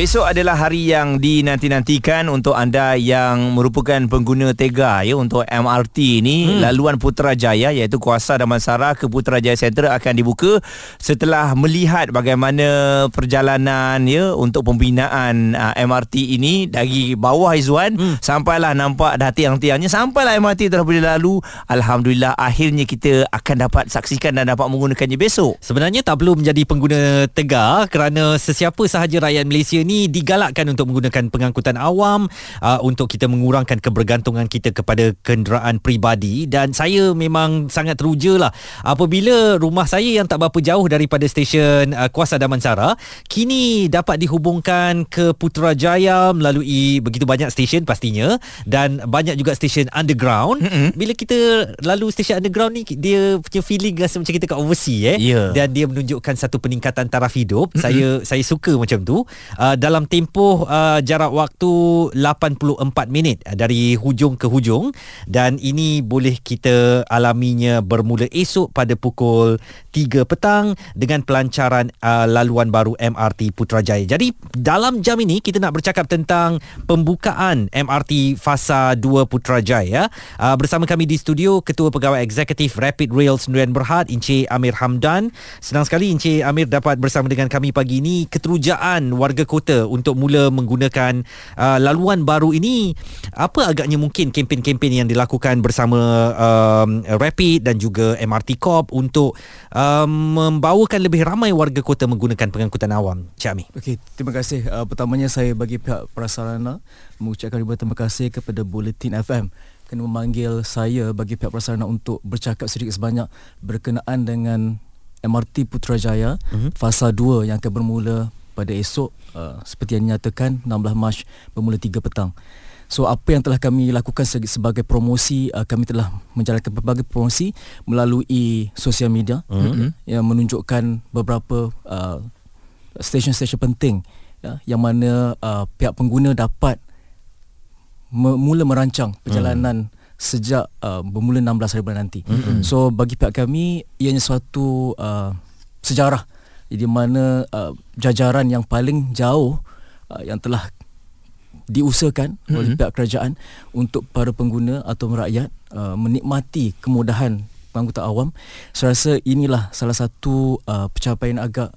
Besok adalah hari yang dinanti-nantikan untuk anda yang merupakan pengguna Tega ya untuk MRT ni hmm. laluan Putrajaya iaitu kuasa Damansara ke Putrajaya Center akan dibuka setelah melihat bagaimana perjalanan ya untuk pembinaan uh, MRT ini dari bawah Izwan hmm. sampailah nampak dah tiang-tiangnya sampailah MRT telah boleh lalu alhamdulillah akhirnya kita akan dapat saksikan dan dapat menggunakannya besok. Sebenarnya tak perlu menjadi pengguna Tega kerana sesiapa sahaja rakyat Malaysia ni digalakkan untuk menggunakan pengangkutan awam uh, untuk kita mengurangkan kebergantungan kita kepada kenderaan peribadi dan saya memang sangat teruja lah apabila rumah saya yang tak berapa jauh daripada stesen uh, Kuasa Damansara kini dapat dihubungkan ke Putrajaya melalui begitu banyak stesen pastinya dan banyak juga stesen underground mm-hmm. bila kita lalu stesen underground ni dia punya feeling rasa macam kita kat overseas eh yeah. dan dia menunjukkan satu peningkatan taraf hidup mm-hmm. saya saya suka macam tu uh, Uh, dalam tempoh uh, jarak waktu 84 minit uh, dari hujung ke hujung dan ini boleh kita alaminya bermula esok pada pukul 3 petang dengan pelancaran uh, laluan baru MRT Putrajaya. Jadi dalam jam ini kita nak bercakap tentang pembukaan MRT Fasa 2 Putrajaya. Uh, bersama kami di studio Ketua Pegawai Eksekutif Rapid Rail Sendirian Berhad Encik Amir Hamdan. Senang sekali Encik Amir dapat bersama dengan kami pagi ini keterujaan warga kota kota untuk mula menggunakan uh, laluan baru ini. Apa agaknya mungkin kempen-kempen yang dilakukan bersama um, Rapid dan juga MRT Corp untuk um, membawakan lebih ramai warga kota menggunakan pengangkutan awam? Cik Ami Okey terima kasih. Uh, pertamanya saya bagi pihak prasarana mengucapkan ribuan terima kasih kepada Bulletin FM kena memanggil saya bagi pihak prasarana untuk bercakap sedikit sebanyak berkenaan dengan MRT Putrajaya uh-huh. fasa 2 yang akan bermula pada esok uh, seperti yang dinyatakan 16 Mac bermula 3 petang. So apa yang telah kami lakukan sebagai promosi uh, kami telah menjalankan berbagai promosi melalui sosial media mm-hmm. yang menunjukkan beberapa uh, stesen-stesen penting ya, yang mana uh, pihak pengguna dapat mula merancang perjalanan mm. sejak uh, bermula 16 hari bulan nanti. Mm-hmm. So bagi pihak kami ianya suatu uh, sejarah di mana uh, jajaran yang paling jauh uh, yang telah diusahakan mm-hmm. oleh pihak kerajaan untuk para pengguna atau rakyat uh, menikmati kemudahan pengangkutan awam saya rasa inilah salah satu uh, pencapaian agak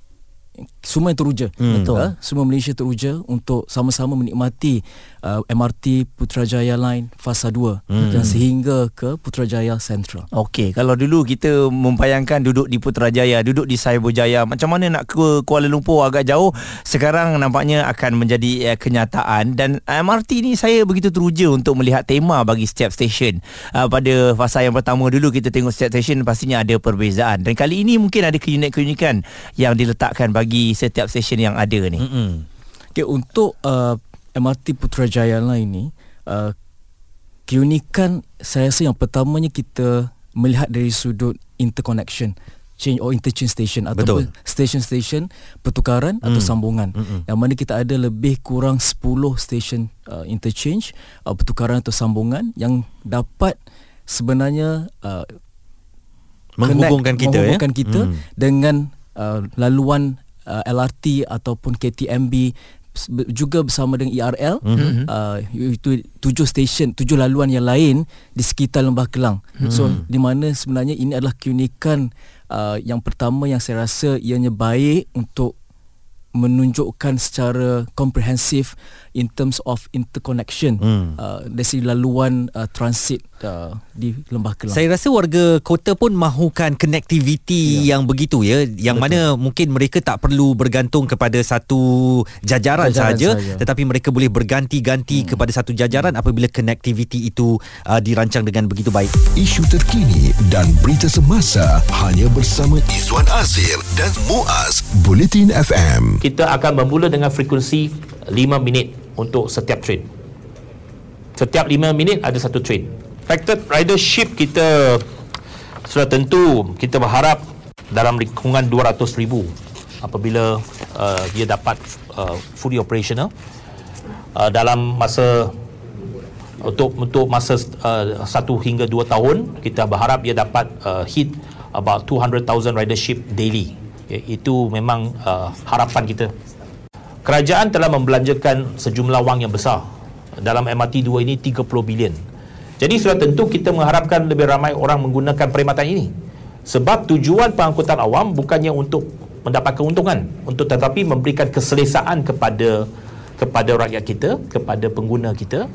semua yang teruja hmm. betul uh, semua Malaysia teruja untuk sama-sama menikmati uh, MRT Putrajaya Line fasa 2 hmm. dan sehingga ke Putrajaya Central. Okey, kalau dulu kita membayangkan duduk di Putrajaya, duduk di Cyberjaya, macam mana nak ke Kuala Lumpur agak jauh, sekarang nampaknya akan menjadi uh, kenyataan dan MRT ni saya begitu teruja untuk melihat tema bagi setiap stesen. Uh, pada fasa yang pertama dulu kita tengok setiap stesen pastinya ada perbezaan dan kali ini mungkin ada keunikan-keunikan yang diletakkan bagi setiap stesen yang ada ni. Hmm. Okay, untuk uh, MRT Putrajaya Line ni uh, keunikan saya rasa yang pertamanya kita melihat dari sudut interconnection change or interchange station atau station-station pertukaran mm. atau sambungan Mm-mm. yang mana kita ada lebih kurang 10 station uh, interchange uh, pertukaran atau sambungan yang dapat sebenarnya uh, menghubungkan kita menghubungkan ya? kita mm. dengan uh, laluan uh, LRT ataupun KTMB juga bersama dengan ERL mm-hmm. uh, itu tujuh stesen tujuh laluan yang lain di sekitar Lembah Kelang. Mm-hmm. So di mana sebenarnya ini adalah keunikan uh, yang pertama yang saya rasa ianya baik untuk menunjukkan secara komprehensif in terms of interconnection hmm. uh, dari laluan uh, transit uh, di Lembah Kelang. Saya rasa warga kota pun mahukan connectivity ya. yang begitu ya yang Betul. mana mungkin mereka tak perlu bergantung kepada satu jajaran, jajaran saja tetapi mereka boleh berganti-ganti hmm. kepada satu jajaran apabila connectivity itu uh, dirancang dengan begitu baik. Isu terkini dan berita semasa hanya bersama Izwan Azir dan Muaz Bulletin FM. Kita akan bermula dengan frekuensi 5 minit untuk setiap train. Setiap 5 minit ada satu train. Factored ridership kita sudah tentu kita berharap dalam lingkungan 200,000 apabila uh, dia dapat uh, fully operational uh, dalam masa untuk untuk masa uh, satu hingga dua tahun kita berharap ia dapat uh, hit about 200,000 ridership daily. Ya, itu memang uh, harapan kita. Kerajaan telah membelanjakan sejumlah wang yang besar. Dalam MRT 2 ini 30 bilion. Jadi sudah tentu kita mengharapkan lebih ramai orang menggunakan perkhidmatan ini. Sebab tujuan pengangkutan awam bukannya untuk mendapat keuntungan, untuk tetapi memberikan keselesaan kepada kepada rakyat kita, kepada pengguna kita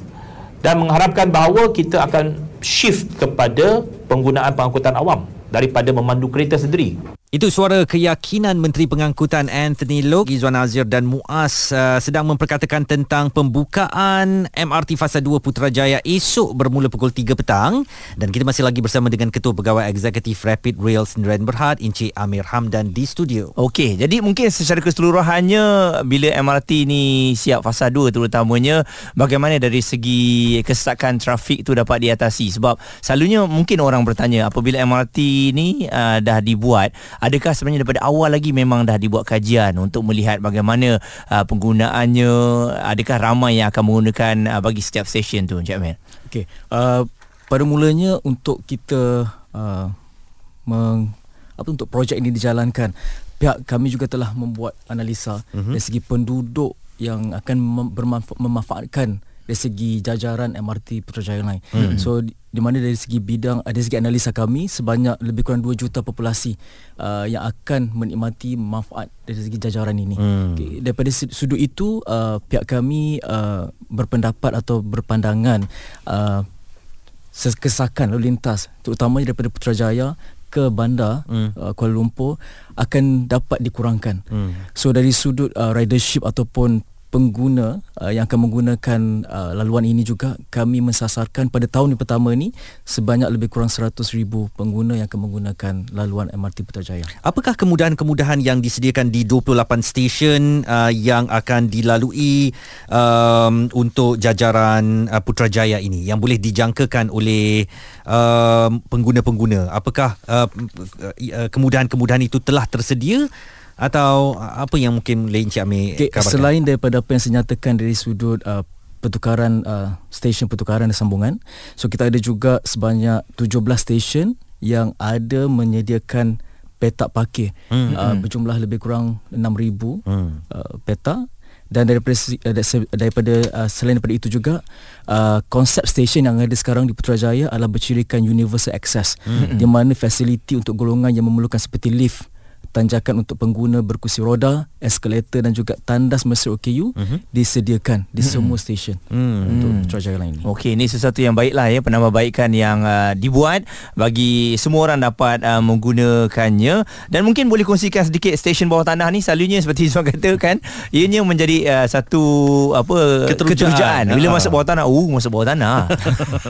dan mengharapkan bahawa kita akan shift kepada penggunaan pengangkutan awam daripada memandu kereta sendiri. Itu suara keyakinan Menteri Pengangkutan Anthony Loke, Izwan Azir dan Muaz uh, sedang memperkatakan tentang pembukaan MRT Fasa 2 Putrajaya esok bermula pukul 3 petang dan kita masih lagi bersama dengan Ketua Pegawai Eksekutif Rapid Rail Sendirian Berhad Encik Amir Hamdan di studio. Okey, jadi mungkin secara keseluruhannya bila MRT ni siap fasa 2 terutamanya bagaimana dari segi kesesakan trafik tu dapat diatasi sebab selalunya mungkin orang bertanya apabila MRT ni uh, dah dibuat adakah sebenarnya daripada awal lagi memang dah dibuat kajian untuk melihat bagaimana uh, penggunaannya adakah ramai yang akan menggunakan uh, bagi setiap stesen tu Encik Amir Okey, uh, pada mulanya untuk kita uh, meng, apa untuk projek ini dijalankan, pihak kami juga telah membuat analisa uh-huh. dari segi penduduk yang akan mem- bermanfa- memanfaatkan dari segi jajaran MRT Putrajaya Line. Hmm. So di, mana dari segi bidang dari segi analisa kami sebanyak lebih kurang 2 juta populasi uh, yang akan menikmati manfaat dari segi jajaran ini. Hmm. Okay. Daripada sudut itu uh, pihak kami uh, berpendapat atau berpandangan uh, kesakan lalu lintas terutama daripada Putrajaya ke bandar hmm. uh, Kuala Lumpur akan dapat dikurangkan. Hmm. So dari sudut uh, ridership ataupun pengguna uh, yang akan menggunakan uh, laluan ini juga kami mensasarkan pada tahun yang pertama ini sebanyak lebih kurang 100,000 pengguna yang akan menggunakan laluan MRT Putrajaya. Apakah kemudahan-kemudahan yang disediakan di 28 stesen uh, yang akan dilalui um, untuk jajaran uh, Putrajaya ini yang boleh dijangkakan oleh uh, pengguna-pengguna? Apakah uh, uh, kemudahan-kemudahan itu telah tersedia? Atau apa yang mungkin boleh Encik Amir okay, Selain daripada apa yang saya nyatakan dari sudut uh, pertukaran uh, stesen pertukaran dan sambungan so kita ada juga sebanyak 17 stesen yang ada menyediakan petak parkir hmm, uh, hmm. berjumlah lebih kurang 6000 hmm. uh, petak dan daripada daripada uh, selain daripada itu juga uh, konsep stesen yang ada sekarang di Putrajaya adalah bercirikan universal access hmm. di mana fasiliti untuk golongan yang memerlukan seperti lift tanjakan untuk pengguna berkursi roda, eskalator dan juga tandas mesra OKU uh-huh. disediakan di uh-huh. semua stesen uh-huh. untuk lain ini. Okey, ini sesuatu yang baiklah ya penambahbaikan yang uh, dibuat bagi semua orang dapat uh, menggunakannya dan mungkin boleh kongsikan sedikit stesen bawah tanah ni selalunya seperti Izwan kata kan ianya menjadi uh, satu apa keterujaan, keterujaan. bila uh masuk bawah tanah uh masuk bawah tanah.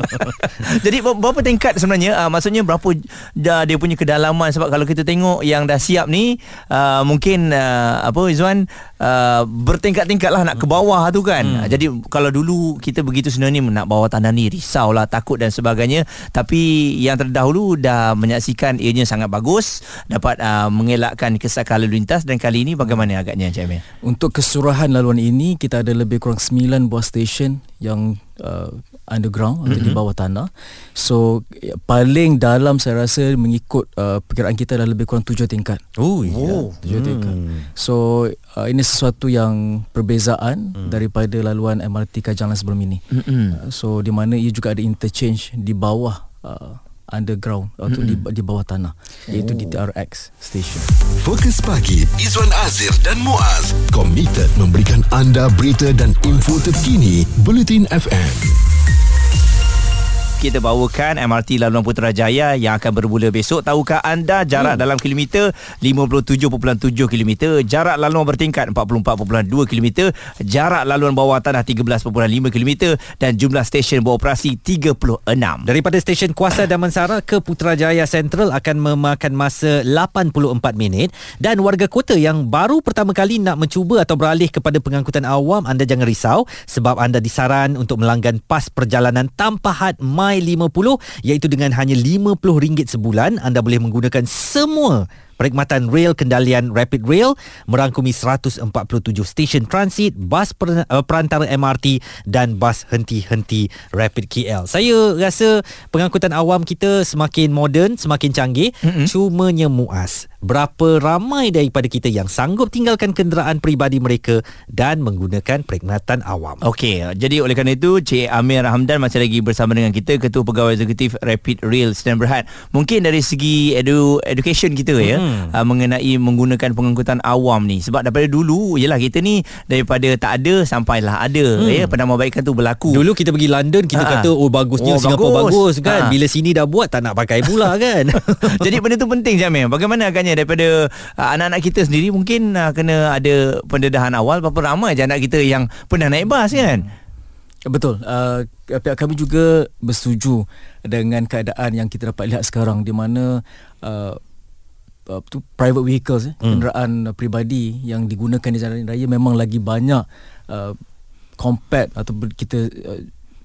Jadi berapa tingkat sebenarnya uh, maksudnya berapa dah dia punya kedalaman sebab kalau kita tengok yang dah siap ni uh, mungkin uh, apa Izwan uh, bertingkat-tingkat lah nak ke bawah tu kan. Hmm. jadi kalau dulu kita begitu sebenarnya nak bawah tanah ni risau lah takut dan sebagainya. Tapi yang terdahulu dah menyaksikan ianya sangat bagus dapat uh, mengelakkan kesakan lalu lintas. Dan kali ini bagaimana agaknya Encik Amir? Untuk keseluruhan laluan ini kita ada lebih kurang 9 buah stesen yang uh, underground mm-hmm. atau di bawah tanah. So paling dalam saya rasa mengikut uh, perkiraan kita adalah lebih kurang tujuh tingkat. Oh, ya. Tujuh hmm. tingkat. So uh, ini sesuatu yang perbezaan mm. daripada laluan MRT Kajang sebelum ini. Mm-hmm. Uh, so di mana ia juga ada interchange di bawah uh, underground atau mm-hmm. di, di bawah tanah iaitu oh. di TRX station. Fokus pagi Izwan Azir dan Muaz komited memberikan anda berita dan info terkini Bulletin FM kita bawakan MRT Laluan Putrajaya yang akan bermula besok. Tahukah anda jarak hmm. dalam kilometer 57.7 km, jarak laluan bertingkat 44.2 km, jarak laluan bawah tanah 13.5 km dan jumlah stesen beroperasi 36. Daripada stesen Kuasa Damansara ke Putrajaya Central akan memakan masa 84 minit dan warga kota yang baru pertama kali nak mencuba atau beralih kepada pengangkutan awam anda jangan risau sebab anda disaran untuk melanggan pas perjalanan tanpa had My50 iaitu dengan hanya RM50 sebulan anda boleh menggunakan semua perkhidmatan rail kendalian Rapid Rail merangkumi 147 stesen transit, bas per, uh, perantara MRT dan bas henti-henti Rapid KL. Saya rasa pengangkutan awam kita semakin moden, semakin canggih, mm-hmm. cumanya muas. Berapa ramai daripada kita yang sanggup tinggalkan kenderaan peribadi mereka dan menggunakan perkhidmatan awam. Okey, jadi oleh kerana itu Cik Amir Hamdan masih lagi bersama dengan kita Ketua Pegawai Eksekutif Rapid Rail Sdn Berhad. Mungkin dari segi edu, education kita ya uh, mengenai menggunakan pengangkutan awam ni sebab daripada dulu ialah kita ni daripada tak ada sampailah ada hmm. ya penambahbaikan tu berlaku. Dulu kita pergi London kita Ha. kata oh bagusnya Oh, Singapura bagus. bagus kan. Ha. Bila sini dah buat tak nak pakai pula kan. Jadi benda tu penting Jamil. Bagaimana agaknya daripada uh, anak-anak kita sendiri mungkin uh, kena ada pendedahan awal berapa ramai je anak kita yang pernah naik bas kan? Betul. Uh, pihak kami juga bersetuju dengan keadaan yang kita dapat lihat sekarang di mana uh, uh, tu private vehicles eh, kenderaan uh, peribadi yang digunakan di jalan raya memang lagi banyak uh, compared atau kita uh,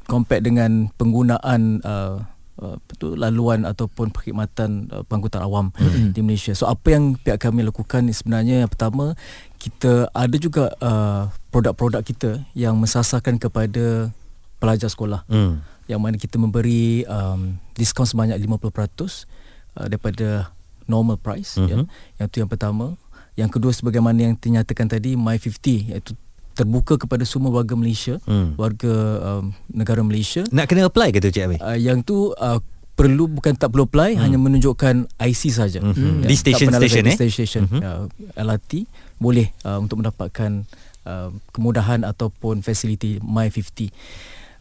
compare dengan penggunaan uh, uh, apa tu laluan ataupun perkhidmatan uh, pengangkutan awam mm-hmm. di Malaysia. So apa yang pihak kami lakukan ni sebenarnya yang pertama kita ada juga uh, produk-produk kita yang mensasarkan kepada pelajar sekolah. hmm. Yang mana kita memberi um, diskaun sebanyak 50% uh, daripada normal price mm-hmm. ya. Yang tu yang pertama. Yang kedua sebagaimana yang dinyatakan tadi My50 iaitu terbuka kepada semua warga Malaysia, Hmm. warga um, negara Malaysia. Nak kena apply ke tu Cik Amir? Uh, yang tu uh, perlu bukan tak perlu apply hmm. hanya menunjukkan IC saja. Mhm. Ya, Di tak station-station, pernah eh? Di station Mhm. uh, LRT boleh uh, untuk mendapatkan uh, kemudahan ataupun fasiliti My50.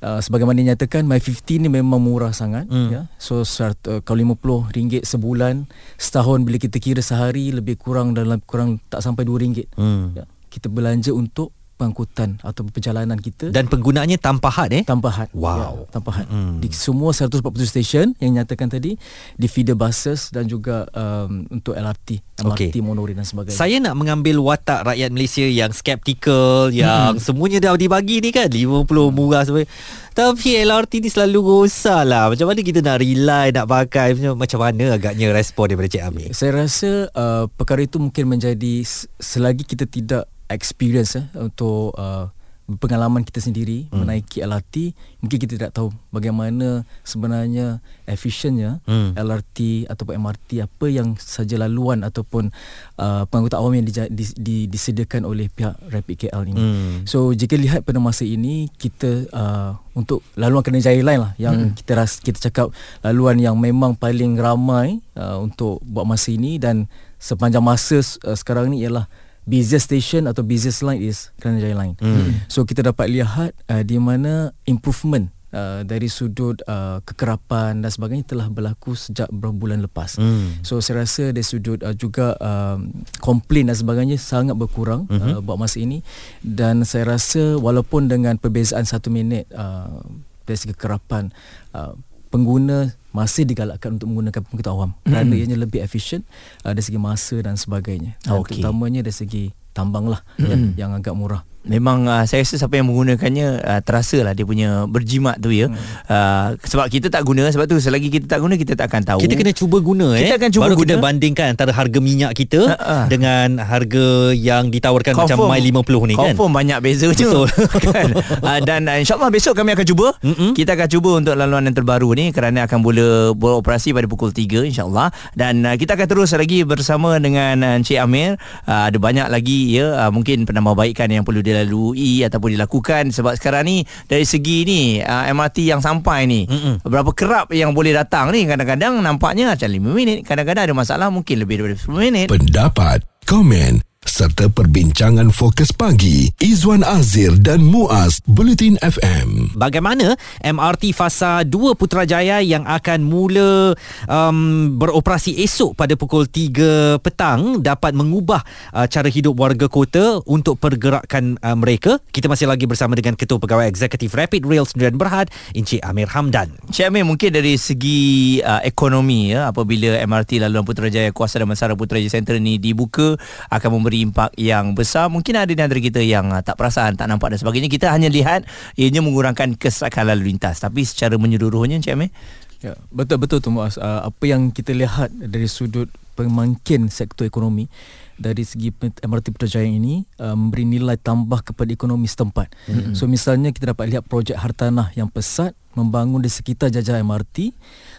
Uh, sebagaimana dinyatakan My50 ni memang murah sangat Hmm. ya. So syarat, uh, kalau RM50 sebulan setahun bila kita kira sehari lebih kurang dalam kurang tak sampai RM2 Hmm. ya. Kita belanja untuk pengangkutan atau perjalanan kita Dan penggunaannya tanpa had eh? tanpa had. Wow. Ya, tanpa had. Hmm. Di semua 140 stesen yang nyatakan tadi di feeder buses dan juga um, untuk LRT, MRT, Okey. monorail dan sebagainya. Saya nak mengambil watak rakyat Malaysia yang skeptikal, yang semuanya dah dibagi ni kan 50 murah semua. Tapi LRT ni selalu rosak lah. Macam mana kita nak rely, nak pakai macam, mana agaknya respon daripada Cik Amir? Saya rasa uh, perkara itu mungkin menjadi selagi kita tidak experience eh, untuk uh, pengalaman kita sendiri hmm. menaiki LRT mungkin kita tidak tahu bagaimana sebenarnya efisiennya Hmm. LRT ataupun MRT apa yang saja laluan ataupun uh, pengangkutan awam yang dija- di, di, disediakan oleh pihak Rapid KL ini. Hmm. So jika lihat pada masa ini kita uh, untuk laluan Kerajaya lain lah yang hmm. kita ras, kita cakap laluan yang memang paling ramai uh, untuk buat masa ini dan sepanjang masa uh, sekarang ni ialah busiest station atau busiest line is Kerajaya Line. Hmm. So kita dapat lihat uh, di mana improvement uh, dari sudut uh, kekerapan dan sebagainya telah berlaku sejak beberapa bulan lepas. Hmm. So saya rasa dari sudut uh, juga um, komplain dan sebagainya sangat berkurang Mhm. mm-hmm. uh, buat masa ini dan saya rasa walaupun dengan perbezaan satu minit uh, dari segi kekerapan uh, pengguna masih digalakkan untuk menggunakan pengangkutan awam mm-hmm. kerana ianya lebih efisien uh, dari segi masa dan sebagainya. Dan Okey. terutamanya dari segi tambang lah mm-hmm. yang, yang agak murah. Memang uh, saya rasa siapa yang menggunakannya uh, terasa lah dia punya berjimat tu ya. Hmm. Uh, sebab kita tak guna sebab tu selagi kita tak guna kita tak akan tahu. Kita kena cuba guna eh. Kita akan cuba Baru guna. kita bandingkan antara harga minyak kita Ha-ha. dengan harga yang ditawarkan macam My 50 ni kan. Confirm banyak beza je Betul. kan? uh, Dan uh, insyaAllah besok kami akan cuba Mm-mm. Kita akan cuba untuk laluan yang terbaru ni Kerana akan boleh beroperasi pada pukul 3 insyaAllah Dan uh, kita akan terus lagi bersama dengan uh, Encik Amir uh, Ada banyak lagi ya uh, Mungkin penambahbaikan yang perlu dilalui Ataupun dilakukan. Sebab sekarang ni Dari segi ni uh, MRT yang sampai ni Mm-mm. Berapa kerap yang boleh datang ni? Kadang-kadang nampaknya macam 5 minit. Kadang-kadang ada masalah Mungkin lebih daripada 10 minit. Pendapat, komen serta perbincangan fokus pagi Izwan Azir dan Muaz Bulletin FM. Bagaimana MRT fasa 2 Putrajaya yang akan mula um, beroperasi esok pada pukul 3 petang dapat mengubah uh, cara hidup warga kota untuk pergerakan uh, mereka. Kita masih lagi bersama dengan Ketua Pegawai Eksekutif Rapid Rail Sdn Berhad, Encik Amir Hamdan. Cik Amir mungkin dari segi uh, ekonomi ya apabila MRT laluan Putrajaya Kuasa dan Mesara Putrajaya Center ni dibuka akan memberi impak yang besar. Mungkin ada di antara kita yang uh, tak perasan, tak nampak dan sebagainya. Kita hanya lihat ianya mengurangkan kesesakan lalu lintas. Tapi secara menyeluruhnya Encik Amir? Ya, betul betul tu Muaz. Uh, apa yang kita lihat dari sudut pemangkin sektor ekonomi dari segi MRT Putrajaya ini uh, memberi nilai tambah kepada ekonomi setempat. Mm-hmm. So misalnya kita dapat lihat projek hartanah yang pesat membangun di sekitar jajah MRT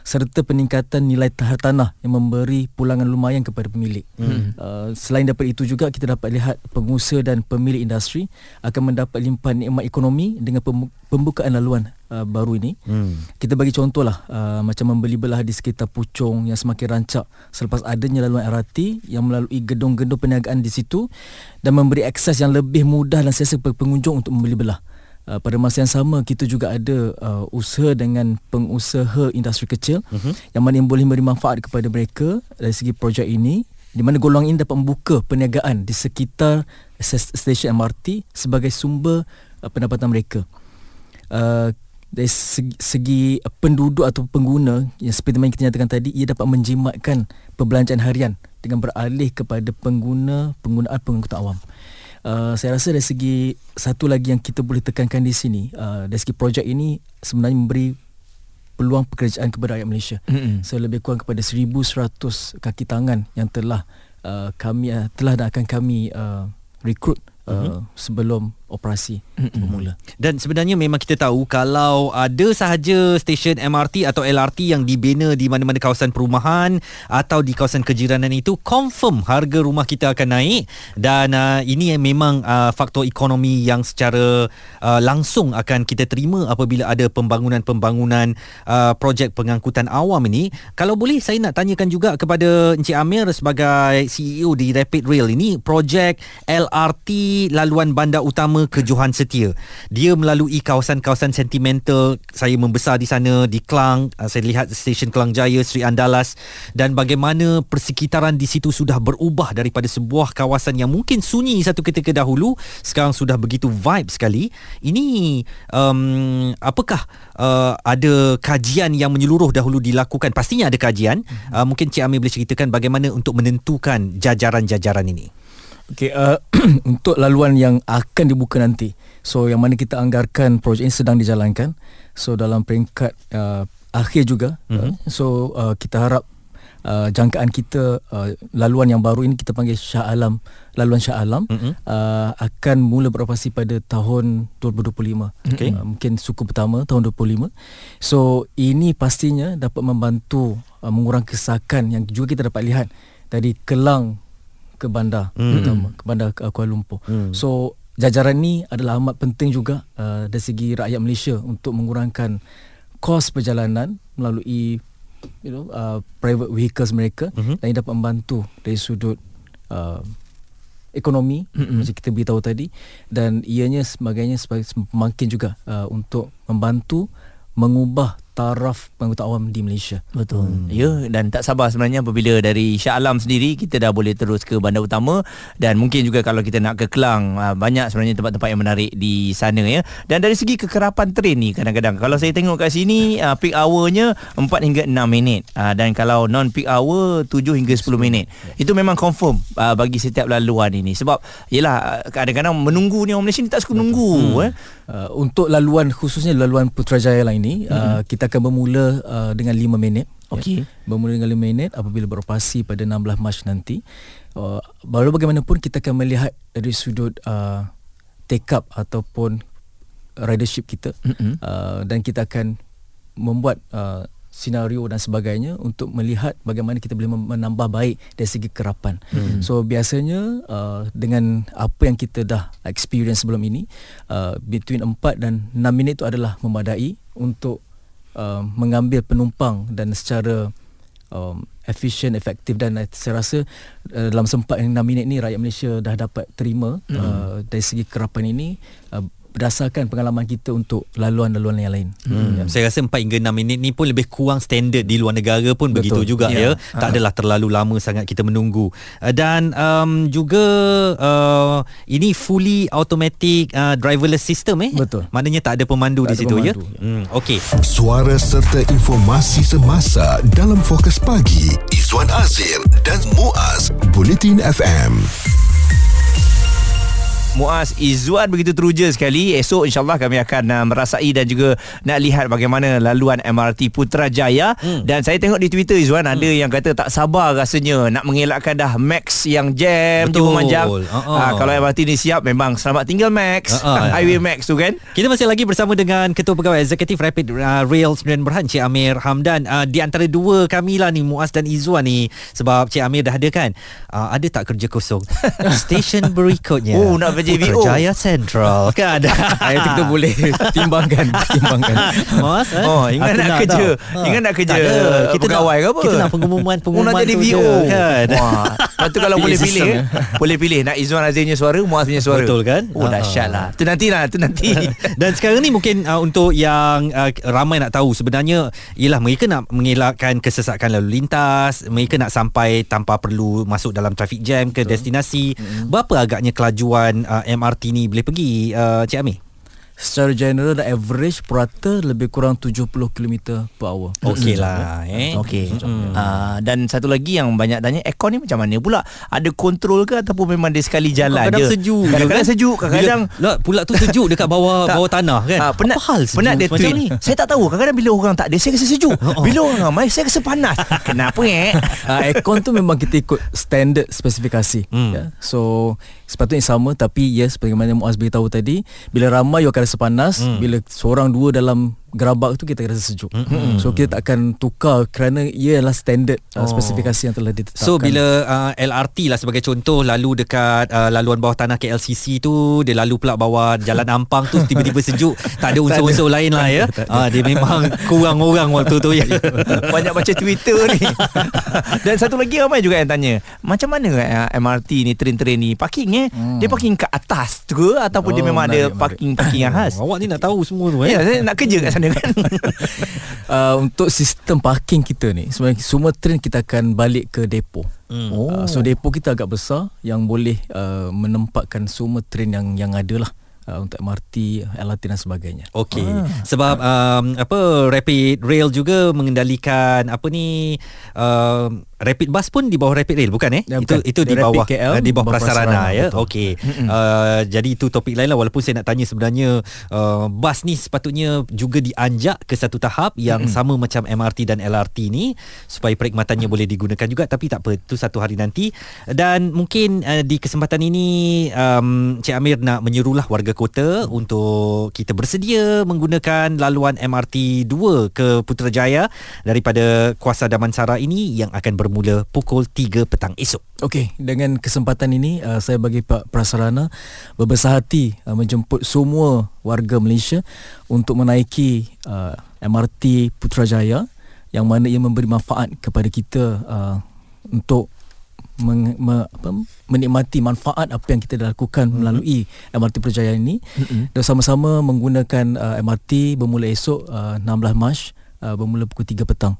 serta peningkatan nilai hartanah yang memberi pulangan lumayan kepada pemilik. Hmm. Uh, selain daripada itu juga kita dapat lihat pengusaha dan pemilik industri akan mendapat limpahan nikmat ekonomi dengan pembukaan laluan uh, baru ini. Hmm. Kita bagi contohlah uh, macam membeli belah di sekitar Puchong yang semakin rancak selepas adanya laluan LRT yang melalui gedung-gedung perniagaan di situ dan memberi akses yang lebih mudah dan selesa kepada pengunjung untuk membeli belah. Uh, pada masa yang sama kita juga ada uh, usaha dengan pengusaha industri kecil uh-huh. yang mana yang boleh memberi manfaat kepada mereka dari segi projek ini di mana golongan ini dapat membuka perniagaan di sekitar stesen MRT sebagai sumber uh, pendapatan mereka. Uh, dari segi, segi penduduk atau pengguna yang seperti yang kita nyatakan tadi ia dapat menjimatkan perbelanjaan harian dengan beralih kepada pengguna penggunaan pengangkutan awam. Uh, saya rasa dari segi satu lagi yang kita boleh tekankan di sini uh, dari segi projek ini sebenarnya memberi peluang pekerjaan kepada rakyat Malaysia. Mm-hmm. So lebih kurang kepada 1100 kaki tangan yang telah uh, kami uh, telah dan akan kami uh, rekrut uh, mm-hmm. sebelum operasi mm-hmm. bermula. Dan sebenarnya memang kita tahu kalau ada sahaja stesen MRT atau LRT yang dibina di mana-mana kawasan perumahan atau di kawasan kejiranan itu confirm harga rumah kita akan naik dan uh, ini yang memang uh, faktor ekonomi yang secara uh, langsung akan kita terima apabila ada pembangunan-pembangunan uh, projek pengangkutan awam ini. Kalau boleh saya nak tanyakan juga kepada Encik Amir sebagai CEO di Rapid Rail ini projek LRT laluan bandar utama ke Johan Setia. Dia melalui kawasan-kawasan sentimental. Saya membesar di sana di Klang. Uh, saya lihat stesen Klang Jaya, Sri Andalas dan bagaimana persekitaran di situ sudah berubah daripada sebuah kawasan yang mungkin sunyi satu ketika dahulu sekarang sudah begitu vibe sekali. Ini um, apakah uh, ada kajian yang menyeluruh dahulu dilakukan? Pastinya ada kajian. Uh, mungkin Cik Amir boleh ceritakan bagaimana untuk menentukan jajaran-jajaran ini. Okay, uh, untuk laluan yang akan dibuka nanti. So yang mana kita anggarkan projek ini sedang dijalankan. So dalam peringkat uh, akhir juga. Mm-hmm. Uh, so uh, kita harap uh, jangkaan kita uh, laluan yang baru ini kita panggil Shah Alam, laluan Shah Alam mm-hmm. uh, akan mula beroperasi pada tahun 2025. Okay. Uh, mungkin suku pertama tahun 2025. So ini pastinya dapat membantu uh, mengurang kesakan yang juga kita dapat lihat dari Kelang ke bandar hmm. terutama ke bandar Kuala Lumpur. Hmm. So jajaran ni adalah amat penting juga uh, dari segi rakyat Malaysia untuk mengurangkan kos perjalanan melalui you know uh, private vehicles mereka hmm. dan ini dapat membantu dari sudut uh, ekonomi hmm. macam kita beritahu tadi dan ianya sebagainya sebagai pemangkin juga uh, untuk membantu mengubah taraf pengguna awam di Malaysia. Betul. Hmm. Ya dan tak sabar sebenarnya apabila dari Shah Alam sendiri kita dah boleh terus ke bandar utama dan mungkin juga kalau kita nak ke Kelang ah, banyak sebenarnya tempat-tempat yang menarik di sana ya. Dan dari segi kekerapan train ni kadang-kadang kalau saya tengok kat sini ah, peak hournya 4 hingga 6 minit ah, dan kalau non peak hour 7 hingga 10 minit. Itu memang confirm bagi setiap laluan ini sebab yalah kadang-kadang menunggu ni orang Malaysia ni tak suka menunggu hmm. eh. Uh, untuk laluan khususnya laluan Putrajaya lah ini hmm. uh, kita akan bermula uh, dengan 5 minit okey ya. bermula dengan 5 minit apabila beroperasi pada 16 Mac nanti uh, baru bagaimanapun kita akan melihat dari sudut uh, take up ataupun ridership kita hmm. uh, dan kita akan membuat uh, senario dan sebagainya untuk melihat bagaimana kita boleh menambah baik dari segi kerapan. Hmm. So biasanya uh, dengan apa yang kita dah experience sebelum ini uh, between 4 dan 6 minit itu adalah memadai untuk uh, mengambil penumpang dan secara um, efisien, efektif dan saya rasa uh, dalam sempat yang 6 minit ni rakyat Malaysia dah dapat terima hmm. uh, dari segi kerapan ini uh, berdasarkan pengalaman kita untuk laluan-laluan yang lain. Hmm. Ya. Saya rasa 4 hingga 6 minit ni pun lebih kurang standard di luar negara pun Betul. begitu juga ya. ya. Tak adalah terlalu lama sangat kita menunggu. Uh, dan um, juga uh, ini fully automatic uh, driverless system eh. Betul. Maknanya tak ada pemandu tak di situ ya? pemandu. ya. Hmm okey. Suara serta informasi semasa dalam fokus pagi Izwan Azir dan Muaz Bulletin FM. Muaz Izzuan begitu teruja sekali. Esok insyaAllah kami akan uh, merasai dan juga nak lihat bagaimana laluan MRT Putrajaya. Hmm. Dan saya tengok di Twitter Izzuan hmm. ada yang kata tak sabar rasanya nak mengelakkan dah Max yang jam Betul. cuba manjang. Uh-uh. Uh, kalau MRT ni siap memang selamat tinggal Max. Uh-uh. Highway Max tu kan. Kita masih lagi bersama dengan Ketua Pegawai Eksekutif Rapid uh, Rail Sdn Berhad Cik Amir Hamdan. Uh, di antara dua kami lah ni Muaz dan Izzuan ni sebab Cik Amir dah ada kan. Uh, ada tak kerja kosong? Stesen berikutnya. Oh, nak kerja VO. Putrajaya Central. Kan. Ayat tu kita boleh timbangkan, timbangkan. Muaz eh? Oh, ingat Aku nak kerja. tau. Ingat nak kerja Tak. Kita pegawai nak, ke apa? Kita nak pengumuman pengumuman nak jadi VO kan. Wah Lepas tu kalau boleh pilih. Boleh pilih Nak Izzuan Azim punya suara Muaz punya suara Betul kan? Oh dahsyat lah Tu nanti lah Tu nanti Dan sekarang ni mungkin uh, untuk yang uh, ramai nak tahu sebenarnya ialah mereka nak mengelakkan kesesakan lalu lintas, mereka nak sampai tanpa perlu masuk dalam traffic jam ke destinasi. Mm-hmm. Berapa agaknya kelajuan uh, MRT ni boleh pergi uh, Cik Amir? Secara general the average purata lebih kurang 70 km per hour. Okey lah eh. Okey uh, Dan satu lagi yang banyak tanya Aircon ni macam mana pula Ada kontrol ke Ataupun memang dia sekali jalan Kadang-kadang je sejuk Kadang-kadang kan? sejuk Kadang-kadang bila, lah, pula tu sejuk dekat bawah Tak. bawah tanah kan. Ah, penat, Apa hal sejuk penat dia macam tweet ni? Saya tak tahu Kadang-kadang bila orang tak ada Saya rasa sejuk Bila orang ramai Saya rasa panas Kenapa eh uh, aircon tu memang kita ikut standard spesifikasi. Hmm. Ya. So sepatutnya sama tapi yes bagaimana Muaz beritahu tadi bila ramai you akan rasa panas, Hmm. bila seorang dua dalam gerabak tu kita rasa sejuk. Hmm. So kita tak akan tukar kerana ia adalah standard uh, Oh. spesifikasi yang telah ditetapkan. So bila uh, LRT lah sebagai contoh lalu dekat uh, laluan bawah tanah KLCC tu dia lalu pula bawah jalan Ampang tu tiba-tiba sejuk tak ada unsur-unsur lain lah ya. Ah dia memang kurang orang waktu tu ya. Banyak baca Twitter ni Dan satu lagi ramai juga yang tanya Macam mana uh, MRT ni Train-train ni Parking eh hmm. Dia parking kat atas tu ke Ataupun oh, dia memang menarik, ada Parking-parking yang khas Awak ni nak tahu semua tu eh. Ya, saya nak kerja kat sana kan. uh, untuk sistem parking kita ni sebenarnya semua train kita akan balik ke depo. Hmm. Oh. Uh, so depo kita agak besar yang boleh uh, menempatkan semua train yang yang ada lah uh, untuk MRT, LRT dan sebagainya. Okey. Ah. Sebab um, apa Rapid Rail juga mengendalikan apa ni um, Rapid Bus pun di bawah Rapid Rail bukan eh? Ya, itu bukan. itu di Rapid bawah KL, uh, di bawah prasarana, prasarana, ya. Okey. Uh, jadi itu topik lain lah walaupun saya nak tanya sebenarnya uh, bas ni sepatutnya juga dianjak ke satu tahap yang Mm-mm. sama macam MRT dan LRT ni supaya perkhidmatannya boleh digunakan juga tapi tak apa itu satu hari nanti dan mungkin uh, di kesempatan ini um, Cik Amir nak menyerulah warga kota untuk kita bersedia menggunakan laluan MRT 2 ke Putrajaya daripada Kuasa Damansara ini yang akan bermula pukul 3 petang esok. Okey, dengan kesempatan ini uh, saya bagi Pak Prasarana berbesar hati uh, menjemput semua warga Malaysia untuk menaiki uh, MRT Putrajaya yang mana ia memberi manfaat kepada kita uh, untuk meng, me, apa, menikmati manfaat apa yang kita dah lakukan mm-hmm. melalui MRT Putrajaya ini mm-hmm. dan sama-sama menggunakan uh, MRT bermula esok uh, 16 Mac uh, bermula pukul 3 petang.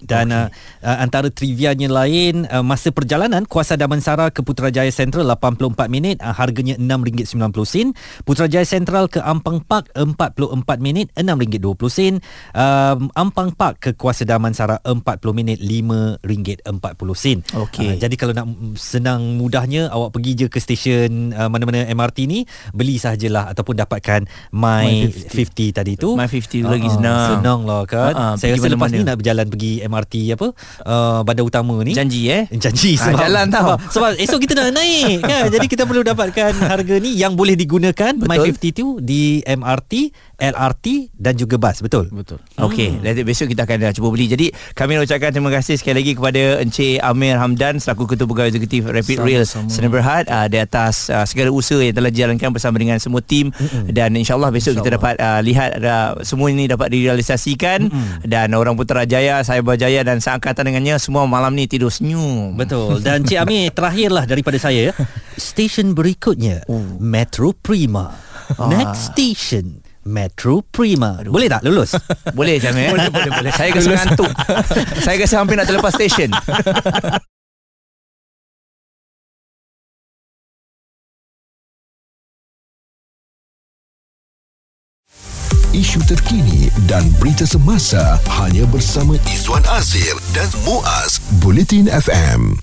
Dan okay. uh, uh, antara trivianya lain uh, masa perjalanan Kuasa Damansara ke Putrajaya Central 84 minit uh, harganya RM6.90 Putrajaya Central ke Ampang Park 44 minit RM6.20 sen um, Ampang Park ke Kuasa Damansara 40 minit RM5.40 sen Okey. uh, Jadi kalau nak senang mudahnya awak pergi je ke stesen uh, mana-mana MRT ni beli sahajalah ataupun dapatkan My, My 50. 50 tadi tu My 50 tu lagi Ah, senang. Senang lah kan Ah, ah, Saya rasa lepas mana-mana. ni nak berjalan pergi MRT apa uh, bandar utama ni Janji eh. janji Ah, sebab jalan tau. sebab, sebab esok kita nak naik kan jadi kita perlu dapatkan harga ni yang boleh digunakan My Betul. 50 tu di MRT LRT dan juga bus betul Betul. Okey, hmm. besok kita akan cuba beli. Jadi kami nak ucapkan terima kasih sekali lagi kepada Encik Amir Hamdan selaku Ketua Pegawai Eksekutif Rapid Rail. Sdn Berhad uh, di atas uh, segala usaha yang telah dijalankan bersama dengan semua tim mm dan insyaallah besok kita dapat uh, lihat uh, semua ini dapat direalisasikan dan orang Putrajaya, Cyberjaya dan seangkatan dengannya semua malam ni tidur senyum. Betul Dan Cik Amir Terakhirlah daripada saya ya. Stesen berikutnya Metro Prima Next station Metro Prima Boleh tak lulus? Boleh Jamil? boleh, boleh, boleh. Saya rasa ngantuk. Saya rasa hampir nak terlepas stesen. Isu terkini dan berita semasa hanya bersama Izwan Azir dan Muaz Bulletin FM.